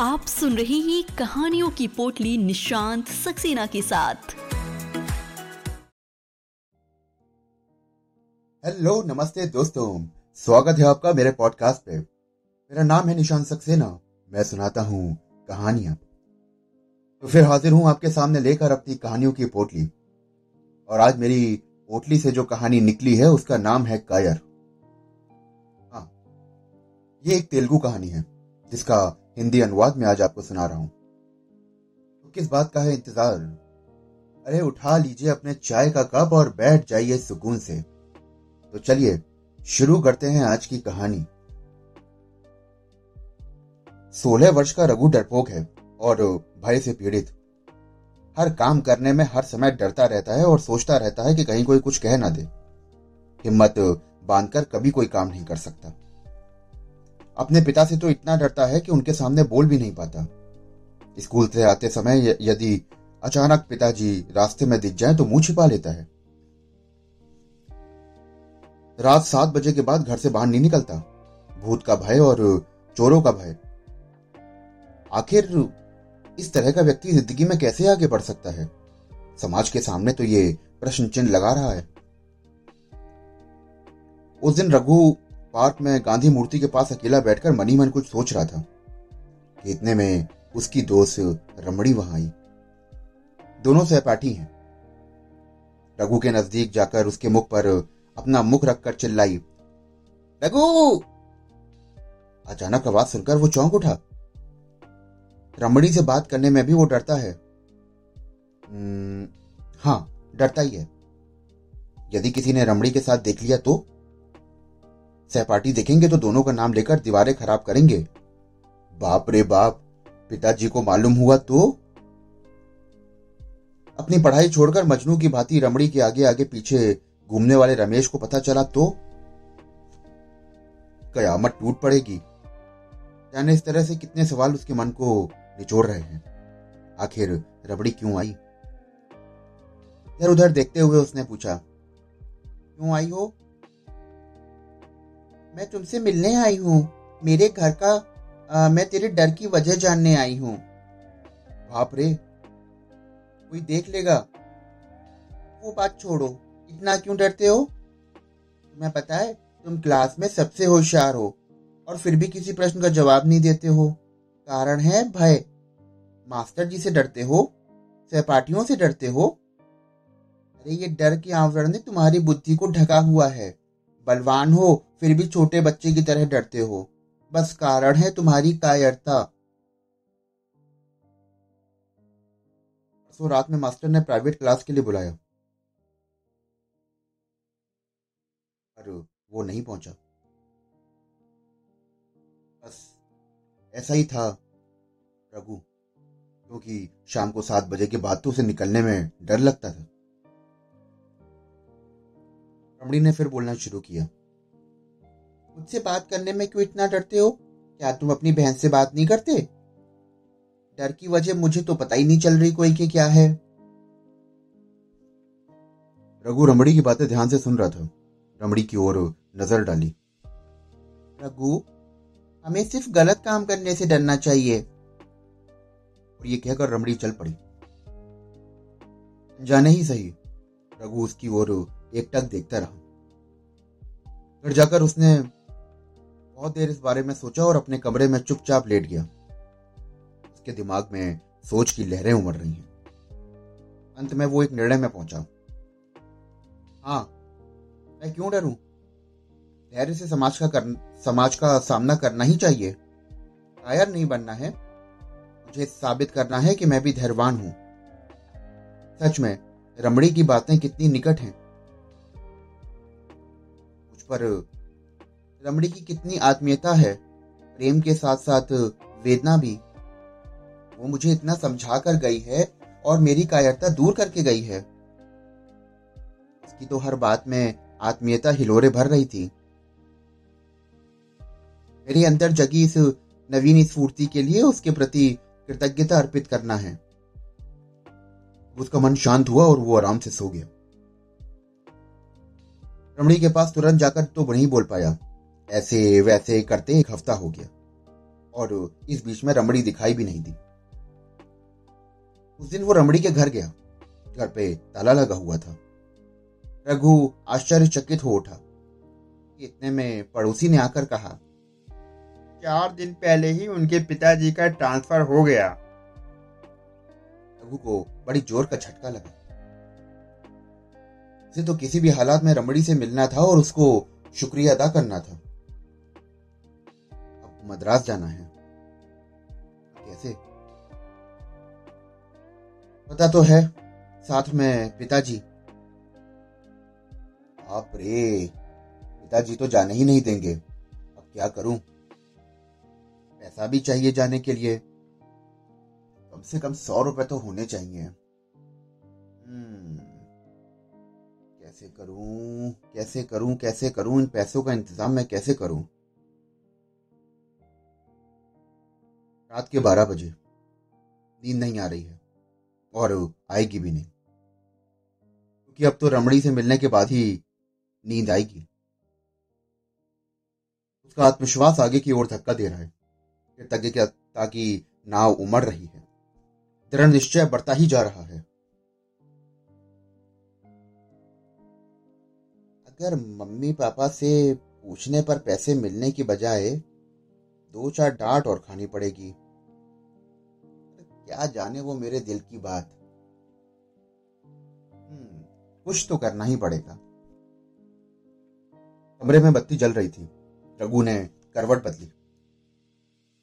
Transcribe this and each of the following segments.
आप सुन रहे हैं कहानियों की पोटली निशांत सक्सेना के साथ। हेलो, नमस्ते दोस्तों। स्वागत है आपका मेरे पॉडकास्ट पे। मेरा नाम है निशांत सक्सेना। मैं सुनाता हूँ कहानियाँ। तो फिर हाजिर हूँ आपके सामने लेकर अपनी कहानियों की पोटली। और आज मेरी पोटली से जो कहानी निकली है, उसका नाम है कायर। हाँ ये एक तेलुगु कहानी है, जिसका हिंदी अनुवाद में आज आपको सुना रहा हूँ। तो किस बात का है इंतज़ार? अरे उठा लीजिए अपने चाय का कप और बैठ जाइए सुकून से। तो चलिए, शुरू करते हैं आज की कहानी। सोलह वर्ष का रघु डरपोक है और भय से पीड़ित। हर काम करने में हर समय डरता रहता है और सोचता रहता है कि कहीं कोई कुछ कह ना दे। हिम्मत बांधकर कभी कोई काम नहीं कर सकता। अपने पिता से तो इतना डरता है कि उनके सामने बोल भी नहीं पाता। स्कूल से आते समय यदि अचानक पिताजी रास्ते में दिख जाए तो मुँह छिपा लेता है। रात सात बजे के बाद घर से बाहर नहीं निकलता। भूत का भय और चोरों का भय। आखिर इस तरह का व्यक्ति ज़िंदगी में कैसे आगे बढ़ सकता है? समाज के सामने तो ये प्रश्न चिन्ह लगा रहा है। उस दिन रघु पार्क में गांधी मूर्ति के पास अकेला बैठकर मनी मन कुछ सोच रहा था। इतने में उसकी दोस्त रमड़ी वहाँ आई। दोनों सहपाठी हैं। रघु के नज़दीक जाकर उसके मुख पर अपना मुख रखकर चिल्लाई, रघु! अचानक आवाज़ सुनकर वो चौंक उठा। रमड़ी से बात करने में भी वो डरता है। हाँ डरता ही है। यदि किसी ने रमड़ी के साथ देख लिया तो? सहपाठी देखेंगे तो दोनों का नाम लेकर दीवारें खराब करेंगे। बाप रे बाप, पिताजी को मालूम हुआ तो? अपनी पढ़ाई छोड़कर मजनू की भांति रमड़ी के आगे आगे पीछे घूमने वाले रमेश को पता चला तो? कयामत टूट पड़ेगी। जाने इस तरह से कितने सवाल उसके मन को निचोड़ रहे हैं। आखिर रबड़ी क्यों आई? इधर उधर देखते हुए उसने पूछा, क्यों आई हो? मैं तुमसे मिलने आई हूँ। मेरे घर का आ, मैं तेरे डर की वजह जानने आई हूँ। बाप रे कोई देख लेगा। वो बात छोड़ो इतना क्यों डरते हो? तुम्हें पता है तुम क्लास में सबसे होशियार हो और फिर भी किसी प्रश्न का जवाब नहीं देते हो। कारण है भय। मास्टर जी से डरते हो? सहपाठियों से डरते हो? अरे ये डर के आवरण ने तुम्हारी बुद्धि को ढका हुआ है। बलवान हो, फिर भी छोटे बच्चे की तरह डरते हो। बस कारण है तुम्हारी कायरता। रात में मास्टर ने प्राइवेट क्लास के लिए बुलाया। पर वो नहीं पहुँचा। बस ऐसा ही था रघु क्योंकि शाम को सात बजे के बाद तो उसे निकलने में डर लगता था। रमणी ने फिर बोलना शुरू किया। मुझसे बात करने में क्यों इतना डरते हो? क्या तुम अपनी बहन से बात नहीं करते? डर की वजह मुझे तो पता ही नहीं चल रही कोई के क्या है। रघु रमड़ी की बातें ध्यान से सुन रहा था। रमड़ी की ओर नज़र डाली। रघु हमें सिर्फ़ गलत काम करने से डरना चाहिए। और ये कहकर रमड़ी चल पड़ी। जाने ही सही। रघु उसकी ओर एकटक देखता रहा। घर जाकर उसने बहुत देर इस बारे में सोचा और अपने कमरे में चुपचाप लेट गया। उसके दिमाग में सोच की लहरें उमड़ रही हैं। अंत में वो एक निर्णय में पहुँचा। हाँ मैं क्यों डरूं? धैर्य से समाज का कर, समाज का सामना करना ही चाहिए। कायर नहीं बनना है। मुझे साबित करना है कि मैं भी धैर्यवान हूँ। सच में रमड़ी की बातें कितनी निकट हैं। पर रमड़ी की कितनी आत्मीयता है, प्रेम के साथ साथ वेदना भी। वो मुझे इतना समझा कर गई है और मेरी कायरता दूर करके गई है। उसकी तो हर बात में आत्मीयता हिलोरे भर रही थी। मेरे अंदर जगी इस नवीन स्फूर्ति के लिए उसके प्रति कृतज्ञता अर्पित करना है। उसका मन शांत हुआ और वो आराम से सो गया। रमणी के पास तुरंत जाकर तो नहीं बोल पाया। ऐसे वैसे करते एक हफ़्ता हो गया। और इस बीच में रमड़ी दिखाई भी नहीं दी। उस दिन वो रमड़ी के घर गया। घर पे ताला लगा हुआ था। रघु आश्चर्यचकित हो उठा। इतने में पड़ोसी ने आकर कहा चार दिन पहले ही उनके पिताजी का ट्रांसफ़र हो गया। रघु को बड़ी ज़ोर का झटका लगा। उसे तो किसी भी हालात में रमड़ी से मिलना था और उसको शुक्रिया अदा करना था। अब मद्रास जाना है। कैसे? पता तो है, साथ में पिताजी। आप रे, पिताजी तो जाने ही नहीं देंगे। अब क्या करूँ? पैसा भी चाहिए जाने के लिए। कम से कम सौ रुपए तो होने चाहिए। कैसे करूँ? कैसे करूँ? कैसे करूँ? इन पैसों का इंतज़ाम मैं कैसे करूँ? रात के बारह बजे। नींद नहीं आ रही है और आएगी भी नहीं। क्योंकि अब तो रमड़ी से मिलने के बाद ही नींद आएगी। उसका आत्मविश्वास आगे की ओर धक्का दे रहा है। ताकि नाव उमड़ रही है। दृढ़ निश्चय बढ़ता ही जा रहा है। अगर मम्मी पापा से पूछने पर पैसे मिलने की बजाय दो चार डांट और खानी पड़ेगी। क्या जाने वो मेरे दिल की बात। हम्म, कुछ तो करना ही पड़ेगा। कमरे में बत्ती जल रही थी। रघु ने करवट बदली।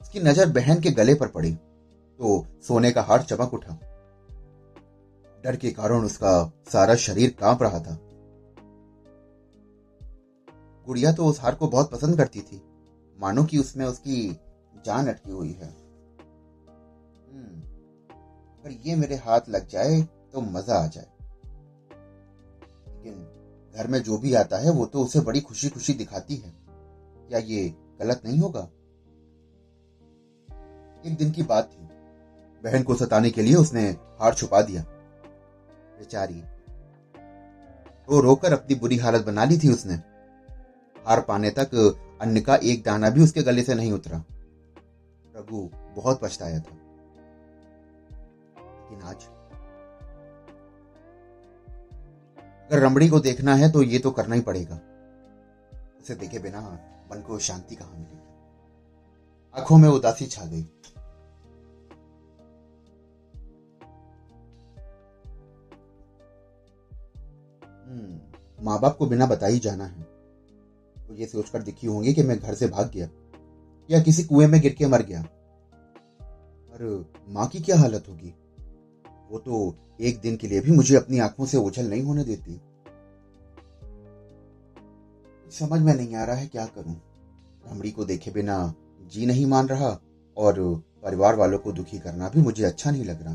उसकी नज़र बहन के गले पर पड़ी तो सोने का हार चमक उठा। डर के कारण उसका सारा शरीर काँप रहा था। गुड़िया तो उस हार को बहुत पसंद करती थी। मानो कि उसमें उसकी जान अटकी हुई है। हम्म, अगर ये मेरे हाथ लग जाए तो मज़ा आ जाए। लेकिन घर में जो भी आता है वो तो उसे बड़ी खुशी खुशी दिखाती है। क्या ये गलत नहीं होगा? एक दिन की बात थी। बहन को सताने के लिए उसने हार छुपा दिया। बेचारी। रो रोकर अपनी बुरी हालत बना ली थी उसने। हार पाने तक अन्न का एक दाना भी उसके गले से नहीं उतरा। रघु बहुत पछताया था। लेकिन आज अगर रमड़ी को देखना है तो ये तो करना ही पड़ेगा। उसे देखे बिना मन को शांति कहाँ मिलेगी? आँखों में उदासी छा गई। हम्म, माँ बाप को बिना बताई जाना है। तो ये सोचकर दिखी होंगी कि मैं घर से भाग गया या किसी कुएँ में गिर के मर गया। पर माँ की क्या हालत होगी? वो तो एक दिन के लिए भी मुझे अपनी आँखों से ओझल नहीं होने देती। समझ में नहीं आ रहा है क्या करूँ। रमड़ी को देखे बिना जी नहीं मान रहा और परिवार वालों को दुखी करना भी मुझे अच्छा नहीं लग रहा।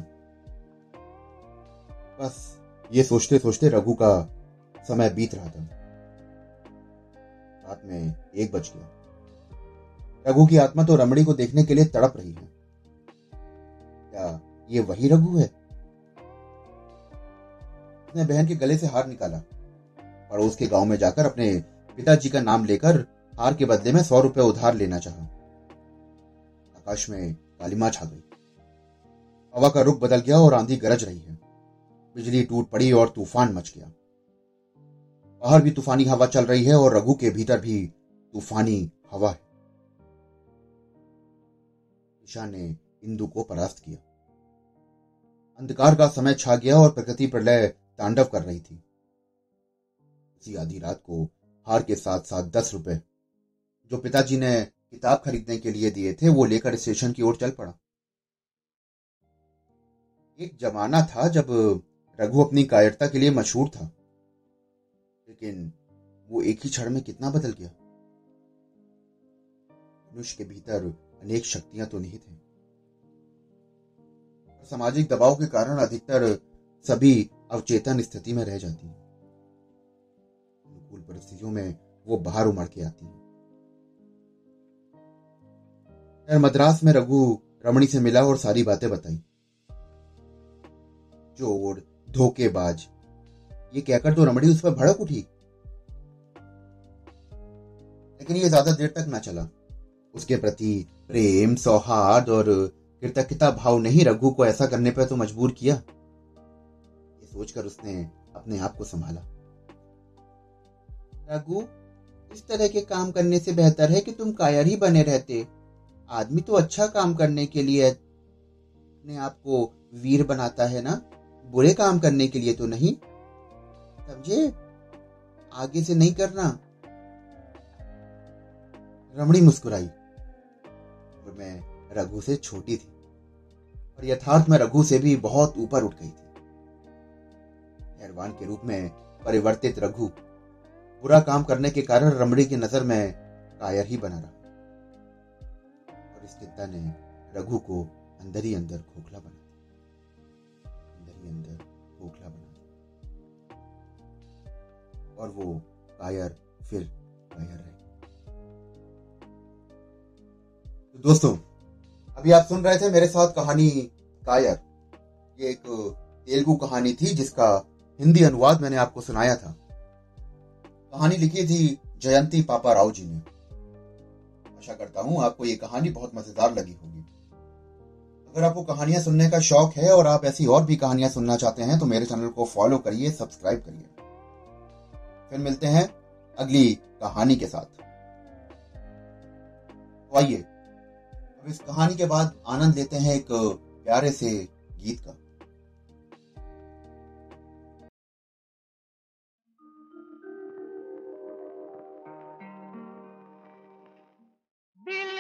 बस ये सोचते सोचते रघु का समय बीत रहा था। रात में एक बज गया। रघु की आत्मा तो रमड़ी को देखने के लिए तड़प रही है। क्या ये वही रघु है? उसने बहन के गले से हार निकाला। पड़ोस के गाँव में जाकर अपने पिताजी का नाम लेकर हार के बदले में सौ रुपए उधार लेना चाहा। आकाश में कालिमा छा गई। हवा का रुख बदल गया और आंधी गरज रही है। बिजली टूट पड़ी और तूफ़ान मच गया। बाहर भी तूफानी हवा चल रही है और रघु के भीतर भी तूफानी हवा है। ईशा ने इंदु को परास्त किया। अंधकार का समय छा गया और प्रकृति प्रलय तांडव कर रही थी। उसी आधी रात को हार के साथ साथ दस रुपए जो पिताजी ने किताब खरीदने के लिए दिए थे, वो लेकर स्टेशन की ओर चल पड़ा। एक जमाना था जब रघु अपनी कायरता के लिए मशहूर था। लेकिन वो एक ही क्षण में कितना बदल गया? मनुष्य के भीतर अनेक शक्तियाँ तो निहित हैं। सामाजिक दबाव के कारण अधिकतर सभी अवचेतन स्थिति में रह जाती हैं। अनुकूल परिस्थितियों में वो बाहर उमड़ के आती है। मद्रास में रघु रमणी से मिला और सारी बातें बताई। जो चोर, धोखेबाज ये कहकर तो रमणी उस पर भड़क उठी। लेकिन ये ज़्यादा देर तक ना चला। उसके प्रति प्रेम, सौहार्द और कृतज्ञता भाव नहीं, रघु को ऐसा करने पर तो मजबूर किया। ये सोचकर उसने अपने आप को संभाला। रघु, इस तरह के काम करने से बेहतर है कि तुम कायर ही बने रहते। आदमी तो अच्छा काम करने के लिए अपने आप को वीर बनाता है ना? बुरे काम करने के लिए तो नहीं। समझे? आगे से नहीं करना। रमणी मुस्कुराई। और मैं रघु से छोटी थी। और यथार्थ में रघु से भी बहुत ऊपर उठ गई थी। मेहरबान के रूप में परिवर्तित रघु। बुरा काम करने के कारण रमणी की नज़र में कायर ही बना रहा। और इस चिंता ने रघु को अंदर ही अंदर खोखला बना अंदर ही अंदर खोखला बना और वो कायर फिर कायर रहे। तो दोस्तों, अभी आप सुन रहे थे मेरे साथ कहानी कायर। ये एक तेलुगु कहानी थी जिसका हिंदी अनुवाद मैंने आपको सुनाया था। कहानी लिखी थी जयंती पापा राव जी ने। आशा करता हूँ आपको ये कहानी बहुत मज़ेदार लगी होगी। अगर आपको कहानियाँ सुनने का शौक है और आप ऐसी और भी कहानियाँ सुनना चाहते हैं तो मेरे चैनल को फॉलो करिए, सब्सक्राइब करिए। फिर मिलते हैं अगली कहानी के साथ। तो आइए, अब इस कहानी के बाद आनंद लेते हैं एक प्यारे से गीत का। दिल